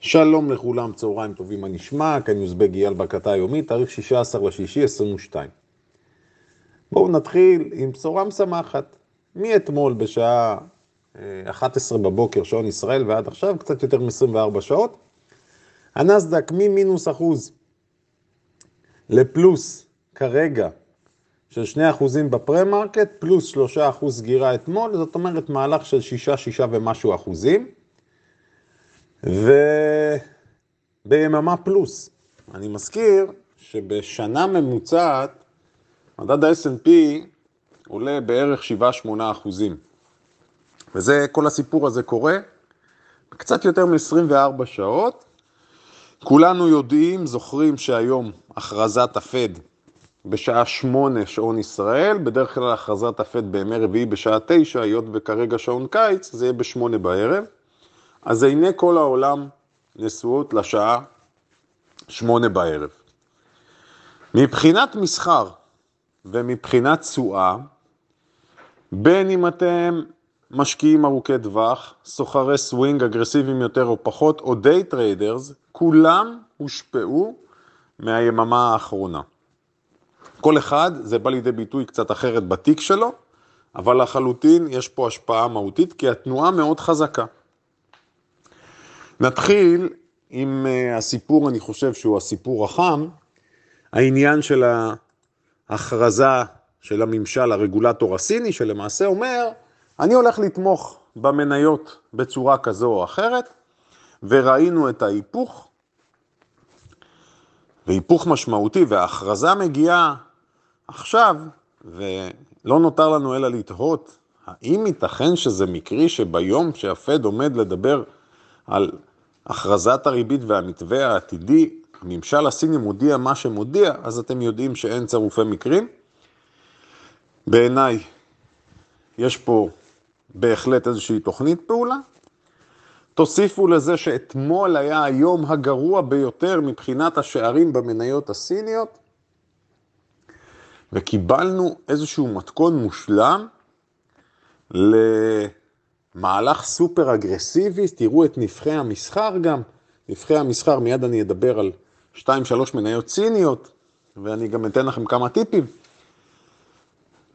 שלום לכולם, צהריים טובים, מה נשמע? כאן יוזבג אייל בהקלטה היומית, תאריך 16 לשישי 22. בואו נתחיל עם בשורה משמחת. מאתמול בשעה 11 אה, בבוקר, שעון ישראל, ועד עכשיו, קצת יותר מ-24 שעות, הנסדק ממינוס אחוז לפלוס כרגע של 2 אחוזים בפרה-מרקט, פלוס 3 אחוז סגירה אתמול, זאת אומרת מהלך של 6-6 ומשהו אחוזים. וביממה פלוס. אני מזכיר שבשנה ממוצעת מדד ה-S&P עולה בערך 7-8 אחוזים. וזה, כל הסיפור הזה קורה קצת יותר מ-24 שעות. כולנו יודעים, זוכרים שהיום הכרזת הפד בשעה 8 שעון ישראל, בדרך כלל הכרזת הפד בימי רביעי בשעה 9, היות וכרגע שעון קיץ, זה יהיה ב-8 בערב. אז עיני כל העולם נשואות לשעה שמונה בערב. מבחינת מסחר ומבחינת תשואה, בין אם אתם משקיעים ארוכי טווח, סוחרי סווינג אגרסיביים יותר או פחות, או day traders, כולם הושפעו מהיממה האחרונה. כל אחד, זה בא לידי ביטוי קצת אחרת בתיק שלו, אבל לחלוטין יש פה השפעה מהותית, כי התנועה מאוד חזקה. נתחיל עם אה, הסיפור, אני חושב שהוא הסיפור החם, העניין של ההכרזה של הממשל, הרגולטור הסיני, שלמעשה אומר, אני הולך לתמוך במניות בצורה כזו או אחרת, וראינו את ההיפוך, והיפוך משמעותי, וההכרזה מגיעה עכשיו, ולא נותר לנו אלא לתהות, האם ייתכן שזה מקרי שביום שהפד עומד לדבר על הכרזת הריבית והמתווה העתידי, הממשל הסיני מודיע מה שמודיע, אז אתם יודעים שאין צירופי מקרים. בעיניי, יש פה בהחלט איזושהי תוכנית פעולה. תוסיפו לזה שאתמול היה היום הגרוע ביותר מבחינת השערים במניות הסיניות, וקיבלנו איזשהו מתכון מושלם ל... מהלך סופר אגרסיבי, תראו את נבחי המסחר גם, נבחי המסחר, מיד אני אדבר על 2-3 מניות ציניות, ואני גם אתן לכם כמה טיפים.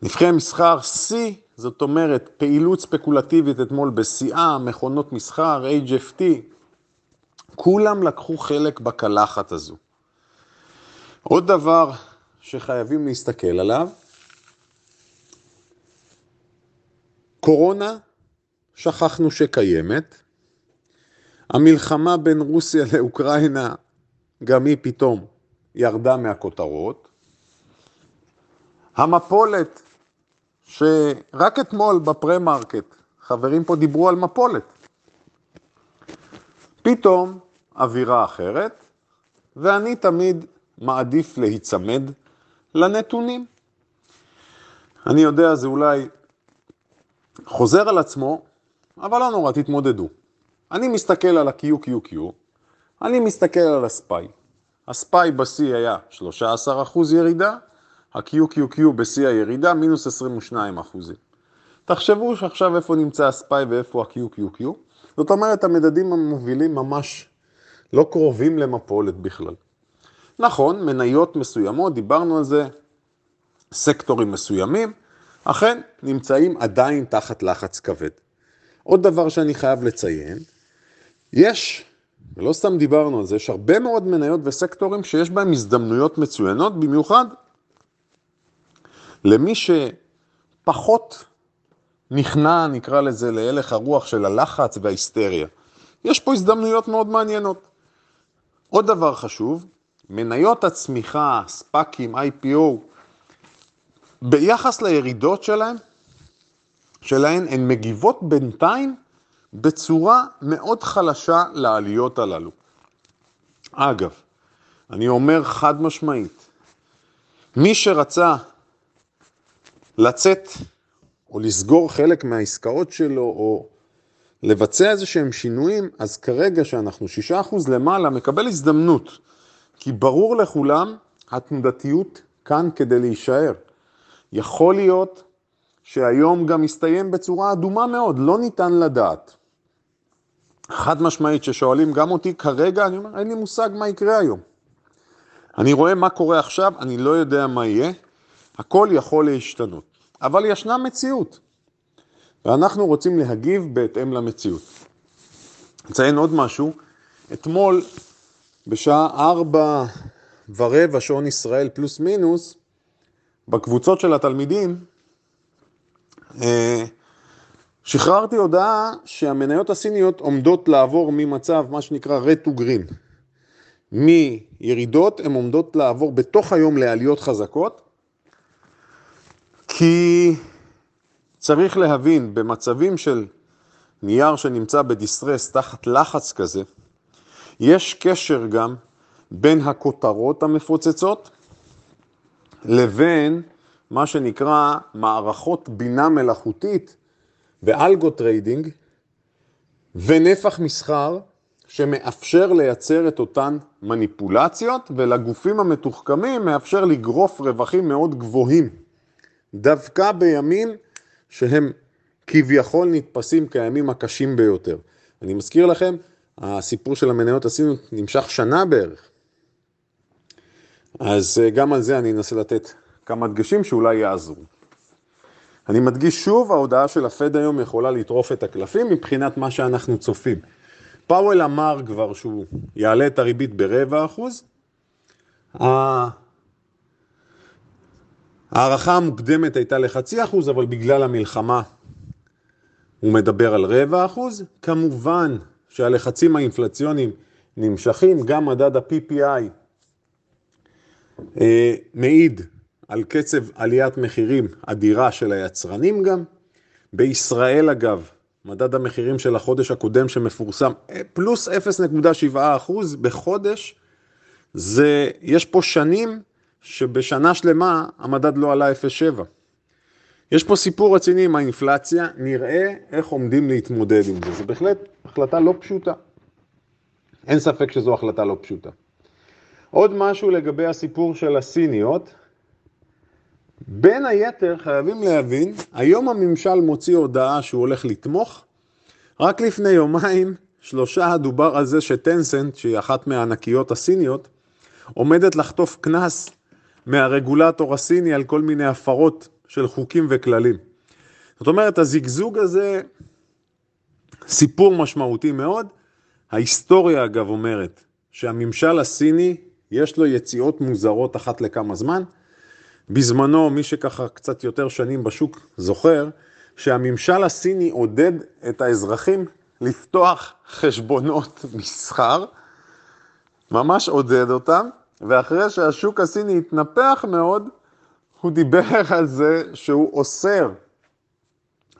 נבחי המסחר C, זאת אומרת פעילות ספקולטיבית אתמול בשיאה, מכונות מסחר, HFT, כולם לקחו חלק בקלחת הזו. עוד דבר שחייבים להסתכל עליו, קורונה שכחנו שקיימת. המלחמה בין רוסיה לאוקראינה, גם היא פתאום ירדה מהכותרות. המפולת, שרק אתמול בפרה-מרקט, חברים פה דיברו על מפולת. פתאום אווירה אחרת, ואני תמיד מעדיף להיצמד לנתונים. אני יודע, זה אולי חוזר על עצמו, אבל לא נורא, תתמודדו. אני מסתכל על ה-QQQ, אני מסתכל על הספיי. הספיי ב-C היה 13% ירידה, ה-QQQ ב-C הירידה מינוס 22 אחוזים. תחשבו שעכשיו איפה נמצא הספיי ואיפה ה-QQQ, זאת אומרת המדדים המובילים ממש לא קרובים למפולת בכלל. נכון, מניות מסוימות, דיברנו על זה, סקטורים מסוימים, אכן נמצאים עדיין תחת לחץ כבד. עוד דבר שאני חייב לציין, יש, ולא סתם דיברנו על זה, יש הרבה מאוד מניות וסקטורים שיש בהם הזדמנויות מצוינות, במיוחד למי שפחות נכנע, נקרא לזה, להלך הרוח של הלחץ וההיסטריה. יש פה הזדמנויות מאוד מעניינות. עוד דבר חשוב, מניות הצמיחה, ספאקים, IPO, ביחס לירידות שלהם, שלהן, הן מגיבות בינתיים בצורה מאוד חלשה לעליות הללו. אגב, אני אומר חד משמעית, מי שרצה לצאת או לסגור חלק מהעסקאות שלו או לבצע איזה שהם שינויים, אז כרגע שאנחנו 6% למעלה מקבל הזדמנות, כי ברור לכולם התנודתיות כאן כדי להישאר. יכול להיות שהיום גם מסתיים בצורה אדומה מאוד, לא ניתן לדעת. חד משמעית ששואלים גם אותי כרגע, אני אומר, אין לי מושג מה יקרה היום. אני רואה מה קורה עכשיו, אני לא יודע מה יהיה, הכל יכול להשתנות. אבל ישנה מציאות, ואנחנו רוצים להגיב בהתאם למציאות. נציין עוד משהו, אתמול בשעה ארבע ורבע שעון ישראל פלוס מינוס, בקבוצות של התלמידים, שחררתי הודעה שהמניות הסיניות עומדות לעבור ממצב, מה שנקרא red to green. מירידות הן עומדות לעבור בתוך היום לעליות חזקות, כי צריך להבין, במצבים של נייר שנמצא בדיסטרס תחת לחץ כזה, יש קשר גם בין הכותרות המפוצצות לבין מה שנקרא מערכות בינה מלאכותית ו algo trading ונפח מסחר שמאפשר לייצר את אותן מניפולציות ולגופים המתוחכמים מאפשר לגרוף רווחים מאוד גבוהים. דווקא בימים שהם כביכול נתפסים כימים הקשים ביותר. אני מזכיר לכם, הסיפור של המניות הסיניות נמשך שנה בערך. אז אה, גם על זה אני אנסה לתת כמה דגשים שאולי יעזרו. אני מדגיש שוב, ההודעה של הפד היום יכולה לטרוף את הקלפים מבחינת מה שאנחנו צופים. פאוול אמר כבר שהוא יעלה את הריבית ברבע אחוז. ההערכה המוקדמת הייתה לחצי אחוז, אבל בגלל המלחמה הוא מדבר על רבע אחוז. כמובן שהלחצים האינפלציוניים נמשכים, גם מדד ה-PPI אה, מעיד על קצב עליית מחירים אדירה של היצרנים גם. בישראל אגב, מדד המחירים של החודש הקודם שמפורסם, אה, פלוס 0.7 אחוז בחודש, זה, יש פה שנים שבשנה שלמה המדד לא עלה 0.7. יש פה סיפור רציני עם האינפלציה, נראה איך עומדים להתמודד עם זה. זו בהחלט החלטה לא פשוטה. אין ספק שזו החלטה לא פשוטה. עוד משהו לגבי הסיפור של הסיניות. בין היתר חייבים להבין, היום הממשל מוציא הודעה שהוא הולך לתמוך. רק לפני יומיים, שלושה דובר על זה שטנסנט, שהיא אחת מהענקיות הסיניות, עומדת לחטוף קנס מהרגולטור הסיני על כל מיני הפרות של חוקים וכללים. זאת אומרת, הזיגזוג הזה, סיפור משמעותי מאוד. ההיסטוריה אגב אומרת שהממשל הסיני, יש לו יציאות מוזרות אחת לכמה זמן. בזמנו, מי שככה קצת יותר שנים בשוק זוכר, שהממשל הסיני עודד את האזרחים לפתוח חשבונות מסחר, ממש עודד אותם, ואחרי שהשוק הסיני התנפח מאוד, הוא דיבר על זה שהוא אוסר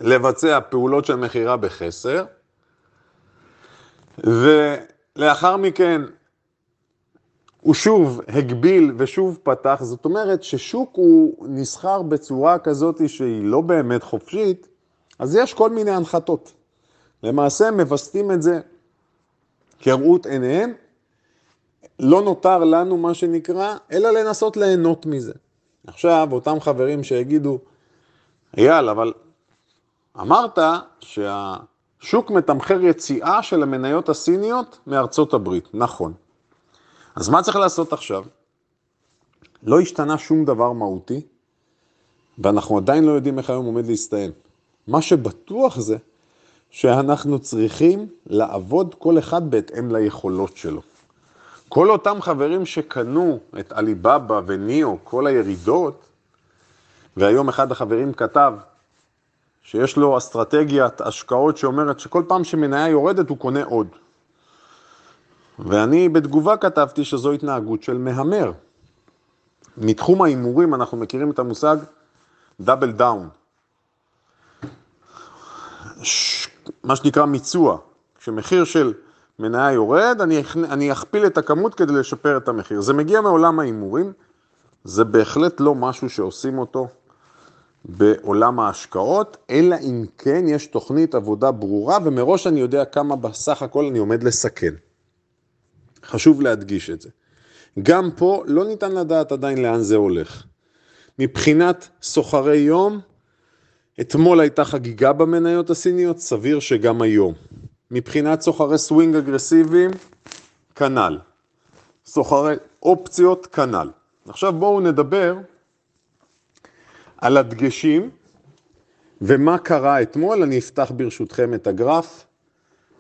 לבצע פעולות של מכירה בחסר, ולאחר מכן הוא שוב הגביל ושוב פתח, זאת אומרת ששוק הוא נסחר בצורה כזאת שהיא לא באמת חופשית, אז יש כל מיני הנחתות. למעשה מווסתים את זה כראות עיניהם, לא נותר לנו מה שנקרא, אלא לנסות ליהנות מזה. עכשיו, אותם חברים שיגידו, אייל, אבל אמרת שהשוק מתמחר יציאה של המניות הסיניות מארצות הברית. נכון. אז מה צריך לעשות עכשיו? לא השתנה שום דבר מהותי, ואנחנו עדיין לא יודעים איך היום עומד להסתיים. מה שבטוח זה שאנחנו צריכים לעבוד כל אחד בהתאם ליכולות שלו. כל אותם חברים שקנו את עליבאבא וניאו, כל הירידות, והיום אחד החברים כתב שיש לו אסטרטגיית השקעות שאומרת שכל פעם שמניה יורדת הוא קונה עוד. ואני בתגובה כתבתי שזו התנהגות של מהמר. מתחום ההימורים אנחנו מכירים את המושג דאבל דאון. מה שנקרא מיצוע, כשמחיר של מניה יורד, אני, אני אכפיל את הכמות כדי לשפר את המחיר. זה מגיע מעולם ההימורים, זה בהחלט לא משהו שעושים אותו בעולם ההשקעות, אלא אם כן יש תוכנית עבודה ברורה, ומראש אני יודע כמה בסך הכל אני עומד לסכן. חשוב להדגיש את זה. גם פה לא ניתן לדעת עדיין לאן זה הולך. מבחינת סוחרי יום, אתמול הייתה חגיגה במניות הסיניות, סביר שגם היום. מבחינת סוחרי סווינג אגרסיביים, כנ"ל. סוחרי אופציות, כנ"ל. עכשיו בואו נדבר על הדגשים ומה קרה אתמול. אני אפתח ברשותכם את הגרף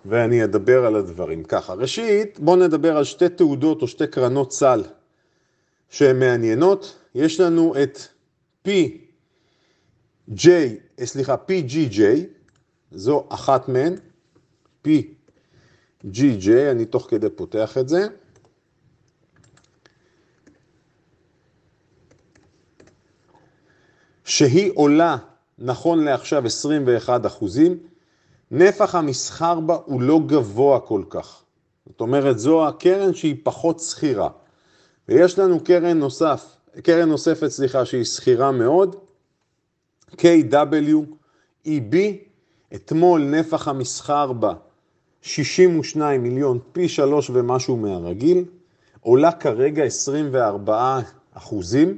ואני אדבר על הדברים ככה. ראשית, בואו נדבר על שתי תעודות או שתי קרנות סל שהן מעניינות. יש לנו את PJ, סליחה, PGJ, זו אחת מהן, PGJ, אני תוך כדי פותח את זה. שהיא עולה נכון לעכשיו 21 אחוזים, נפח המסחר בה הוא לא גבוה כל כך. זאת אומרת, זו הקרן שהיא פחות שכירה. ויש לנו קרן נוסף, קרן נוספת, סליחה, שהיא שכירה מאוד, KWEB, אתמול נפח המסחר בה 62 מיליון, פי שלוש ומשהו מהרגיל, עולה כרגע 24 אחוזים.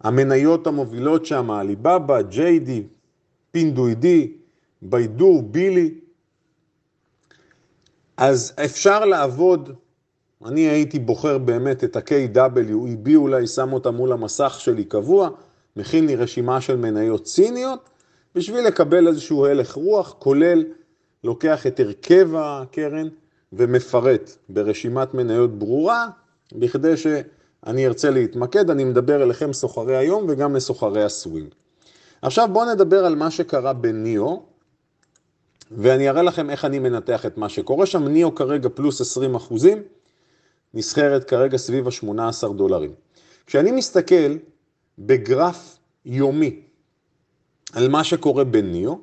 המניות המובילות שם, עליבאבא, ג'יידי, פינדוידי, ביידור, בילי. אז אפשר לעבוד, אני הייתי בוחר באמת את ה-KWEB, אולי שם אותה מול המסך שלי קבוע, מכין לי רשימה של מניות ציניות, בשביל לקבל איזשהו הלך רוח, כולל לוקח את הרכב הקרן ומפרט ברשימת מניות ברורה, בכדי שאני ארצה להתמקד, אני מדבר אליכם סוחרי היום וגם לסוחרי הסווינג. עכשיו בואו נדבר על מה שקרה בניאו, ואני אראה לכם איך אני מנתח את מה שקורה שם. ניאו כרגע פלוס 20 אחוזים, נסחרת כרגע סביב ה-18 דולרים. כשאני מסתכל בגרף יומי על מה שקורה בניאו,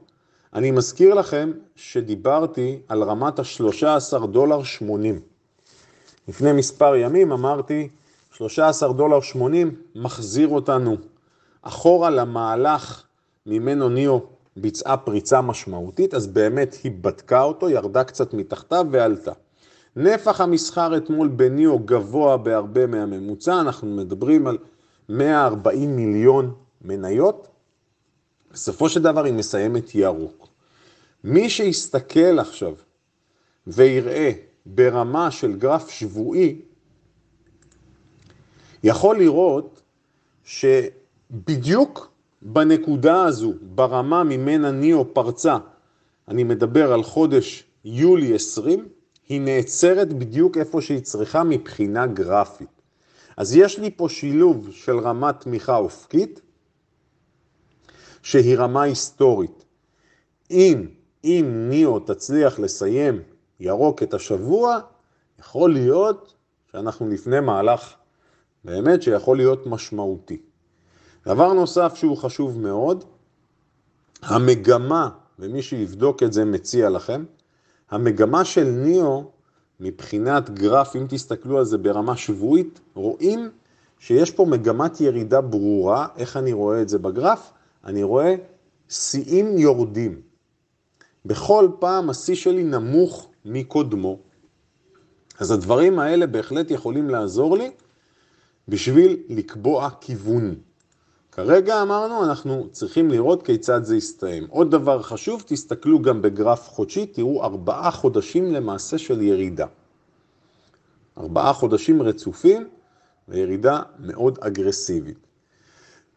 אני מזכיר לכם שדיברתי על רמת ה-13 דולר 80. לפני מספר ימים אמרתי 13 דולר 80 מחזיר אותנו אחורה למהלך ממנו ניאו ביצעה פריצה משמעותית, אז באמת היא בדקה אותו, ירדה קצת מתחתיו ועלתה. נפח המסחר אתמול בניאו גבוה בהרבה מהממוצע, אנחנו מדברים על 140 מיליון מניות. בסופו של דבר היא מסיימת ירוק. מי שיסתכל עכשיו ויראה ברמה של גרף שבועי, יכול לראות שבדיוק בנקודה הזו, ברמה ממנה ניאו פרצה, אני מדבר על חודש יולי 20, היא נעצרת בדיוק איפה שהיא צריכה מבחינה גרפית. אז יש לי פה שילוב של רמת תמיכה אופקית, שהיא רמה היסטורית. אם, אם ניאו תצליח לסיים ירוק את השבוע, יכול להיות שאנחנו לפני מהלך באמת שיכול להיות משמעותי. דבר נוסף שהוא חשוב מאוד, המגמה, ומי שיבדוק את זה מציע לכם, המגמה של ניאו מבחינת גרף, אם תסתכלו על זה ברמה שבועית, רואים שיש פה מגמת ירידה ברורה. איך אני רואה את זה בגרף? אני רואה שיאים יורדים. בכל פעם השיא שלי נמוך מקודמו. אז הדברים האלה בהחלט יכולים לעזור לי בשביל לקבוע כיוון. כרגע אמרנו, אנחנו צריכים לראות כיצד זה יסתיים. עוד דבר חשוב, תסתכלו גם בגרף חודשי, תראו ארבעה חודשים למעשה של ירידה. ארבעה חודשים רצופים וירידה מאוד אגרסיבית.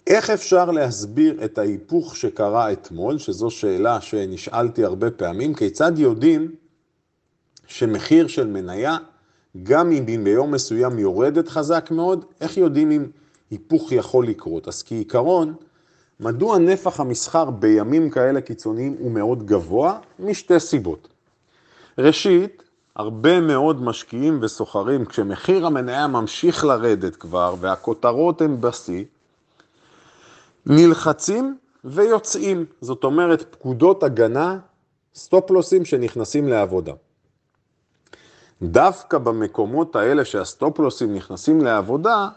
איך אפשר להסביר את ההיפוך שקרה אתמול, שזו שאלה שנשאלתי הרבה פעמים, כיצד יודעים שמחיר של מניה, גם אם ביום מסוים יורדת חזק מאוד, איך יודעים אם היפוך יכול לקרות. אז כעיקרון, מדוע נפח המסחר בימים כאלה קיצוניים הוא מאוד גבוה? משתי סיבות. ראשית, הרבה מאוד משקיעים וסוחרים, כשמחיר המניה ממשיך לרדת כבר והכותרות הן בשיא, נלחצים ויוצאים. זאת אומרת, פקודות הגנה, סטופלוסים שנכנסים לעבודה. דווקא במקומות האלה שהסטופלוסים נכנסים לעבודה,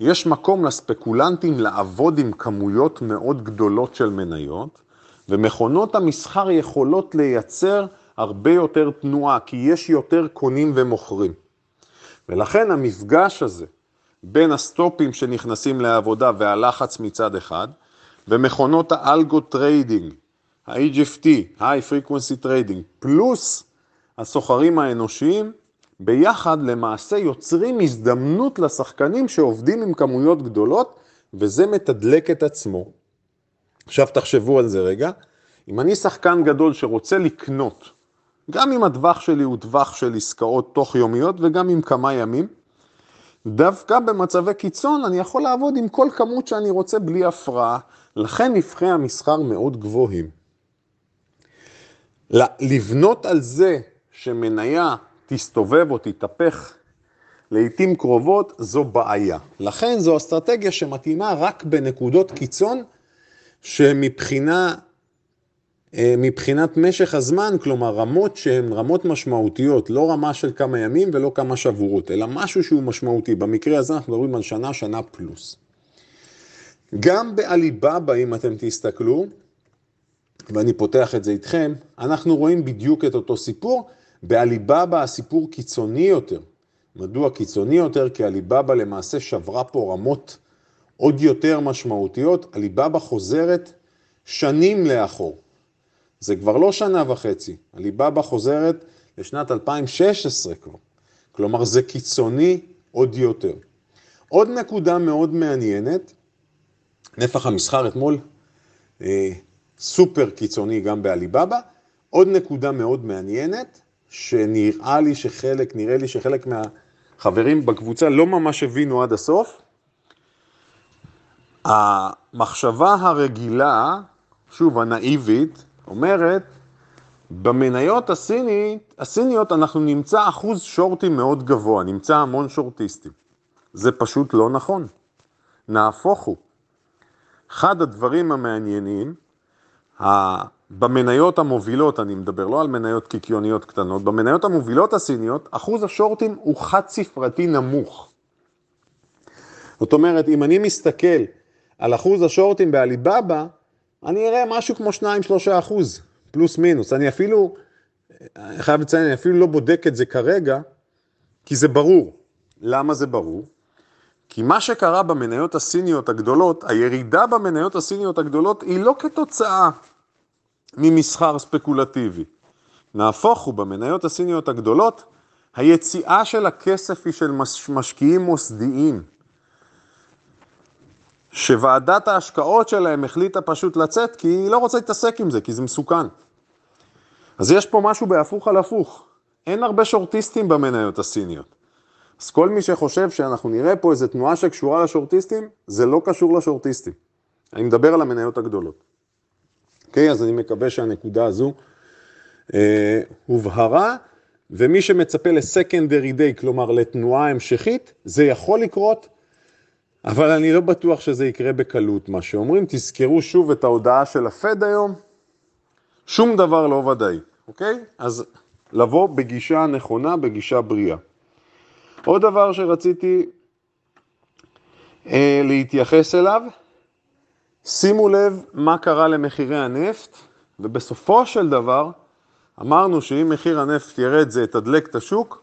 יש מקום לספקולנטים לעבוד עם כמויות מאוד גדולות של מניות, ומכונות המסחר יכולות לייצר הרבה יותר תנועה, כי יש יותר קונים ומוכרים. ולכן המפגש הזה בין הסטופים שנכנסים לעבודה והלחץ מצד אחד, ומכונות ה algo trading ה-HFT, High Frequency Trading, פלוס הסוחרים האנושיים, ביחד למעשה יוצרים הזדמנות לשחקנים שעובדים עם כמויות גדולות, וזה מתדלק את עצמו. עכשיו תחשבו על זה רגע, אם אני שחקן גדול שרוצה לקנות, גם אם הטווח שלי הוא טווח של עסקאות תוך יומיות וגם עם כמה ימים, דווקא במצבי קיצון אני יכול לעבוד עם כל כמות שאני רוצה בלי הפרעה, לכן נבחי המסחר מאוד גבוהים. לבנות על זה שמניה תסתובב או תתהפך לעתים קרובות, זו בעיה. לכן זו אסטרטגיה שמתאימה רק בנקודות קיצון, שמבחינה אה, מבחינת משך הזמן, כלומר רמות שהן רמות משמעותיות, לא רמה של כמה ימים ולא כמה שבועות, אלא משהו שהוא משמעותי. במקרה הזה אנחנו מדברים על שנה, שנה פלוס. גם בעליבאבא, אם אתם תסתכלו, ואני פותח את זה איתכם, אנחנו רואים בדיוק את אותו סיפור. בעליבאבא הסיפור קיצוני יותר. מדוע קיצוני יותר? כי עליבאבא למעשה שברה פה רמות עוד יותר משמעותיות. עליבאבא חוזרת שנים לאחור. זה כבר לא שנה וחצי, עליבאבא חוזרת לשנת 2016 כבר. כלומר, זה קיצוני עוד יותר. עוד נקודה מאוד מעניינת, נפח המסחר אתמול אה, סופר קיצוני גם בעליבאבא. עוד נקודה מאוד מעניינת, שנראה לי שחלק, נראה לי שחלק מהחברים בקבוצה לא ממש הבינו עד הסוף. המחשבה הרגילה, שוב, הנאיבית, אומרת, במניות הסינית, הסיניות אנחנו נמצא אחוז שורטים מאוד גבוה, נמצא המון שורטיסטים. זה פשוט לא נכון. נהפוך הוא. אחד הדברים המעניינים, במניות המובילות, אני מדבר לא על מניות קיקיוניות קטנות, במניות המובילות הסיניות, אחוז השורטים הוא חד ספרתי נמוך. זאת אומרת, אם אני מסתכל על אחוז השורטים בעליבאבא, אני אראה משהו כמו 2-3 אחוז, פלוס מינוס. אני אפילו, חייב לציין, אני אפילו לא בודק את זה כרגע, כי זה ברור. למה זה ברור? כי מה שקרה במניות הסיניות הגדולות, הירידה במניות הסיניות הגדולות היא לא כתוצאה ממסחר ספקולטיבי. נהפוך הוא, במניות הסיניות הגדולות, היציאה של הכסף היא של משקיעים מוסדיים. שוועדת ההשקעות שלהם החליטה פשוט לצאת, כי היא לא רוצה להתעסק עם זה, כי זה מסוכן. אז יש פה משהו בהפוך על הפוך. אין הרבה שורטיסטים במניות הסיניות. אז כל מי שחושב שאנחנו נראה פה איזו תנועה שקשורה לשורטיסטים, זה לא קשור לשורטיסטים. אני מדבר על המניות הגדולות. אוקיי? אז אני מקווה שהנקודה הזו אה, הובהרה, ומי שמצפה לסקנדרי דיי, כלומר לתנועה המשכית, זה יכול לקרות, אבל אני לא בטוח שזה יקרה בקלות. מה שאומרים, תזכרו שוב את ההודעה של הפד היום, שום דבר לא ודאי, אוקיי? אז לבוא בגישה נכונה, בגישה בריאה. עוד דבר שרציתי אה, להתייחס אליו, שימו לב מה קרה למחירי הנפט, ובסופו של דבר אמרנו שאם מחיר הנפט ירד זה יתדלק את השוק,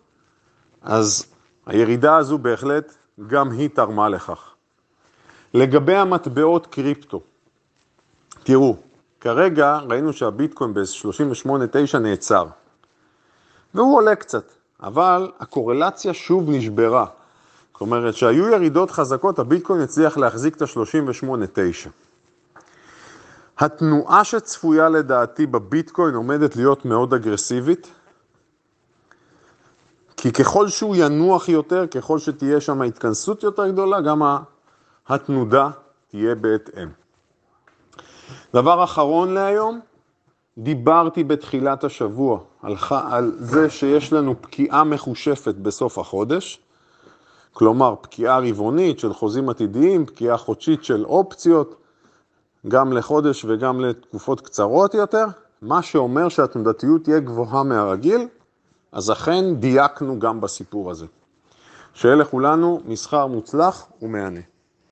אז הירידה הזו בהחלט גם היא תרמה לכך. לגבי המטבעות קריפטו, תראו, כרגע ראינו שהביטקוין ב-38.9 נעצר, והוא עולה קצת, אבל הקורלציה שוב נשברה. זאת אומרת שהיו ירידות חזקות, הביטקוין הצליח להחזיק את ה-38.9. התנועה שצפויה לדעתי בביטקוין עומדת להיות מאוד אגרסיבית, כי ככל שהוא ינוח יותר, ככל שתהיה שם התכנסות יותר גדולה, גם התנודה תהיה בהתאם. דבר אחרון להיום, דיברתי בתחילת השבוע על, על זה שיש לנו פקיעה מחושפת בסוף החודש, כלומר פקיעה רבעונית של חוזים עתידיים, פקיעה חודשית של אופציות, גם לחודש וגם לתקופות קצרות יותר, מה שאומר שהתנודתיות תהיה גבוהה מהרגיל, אז אכן דייקנו גם בסיפור הזה. שיהיה לכולנו מסחר מוצלח ומהנה.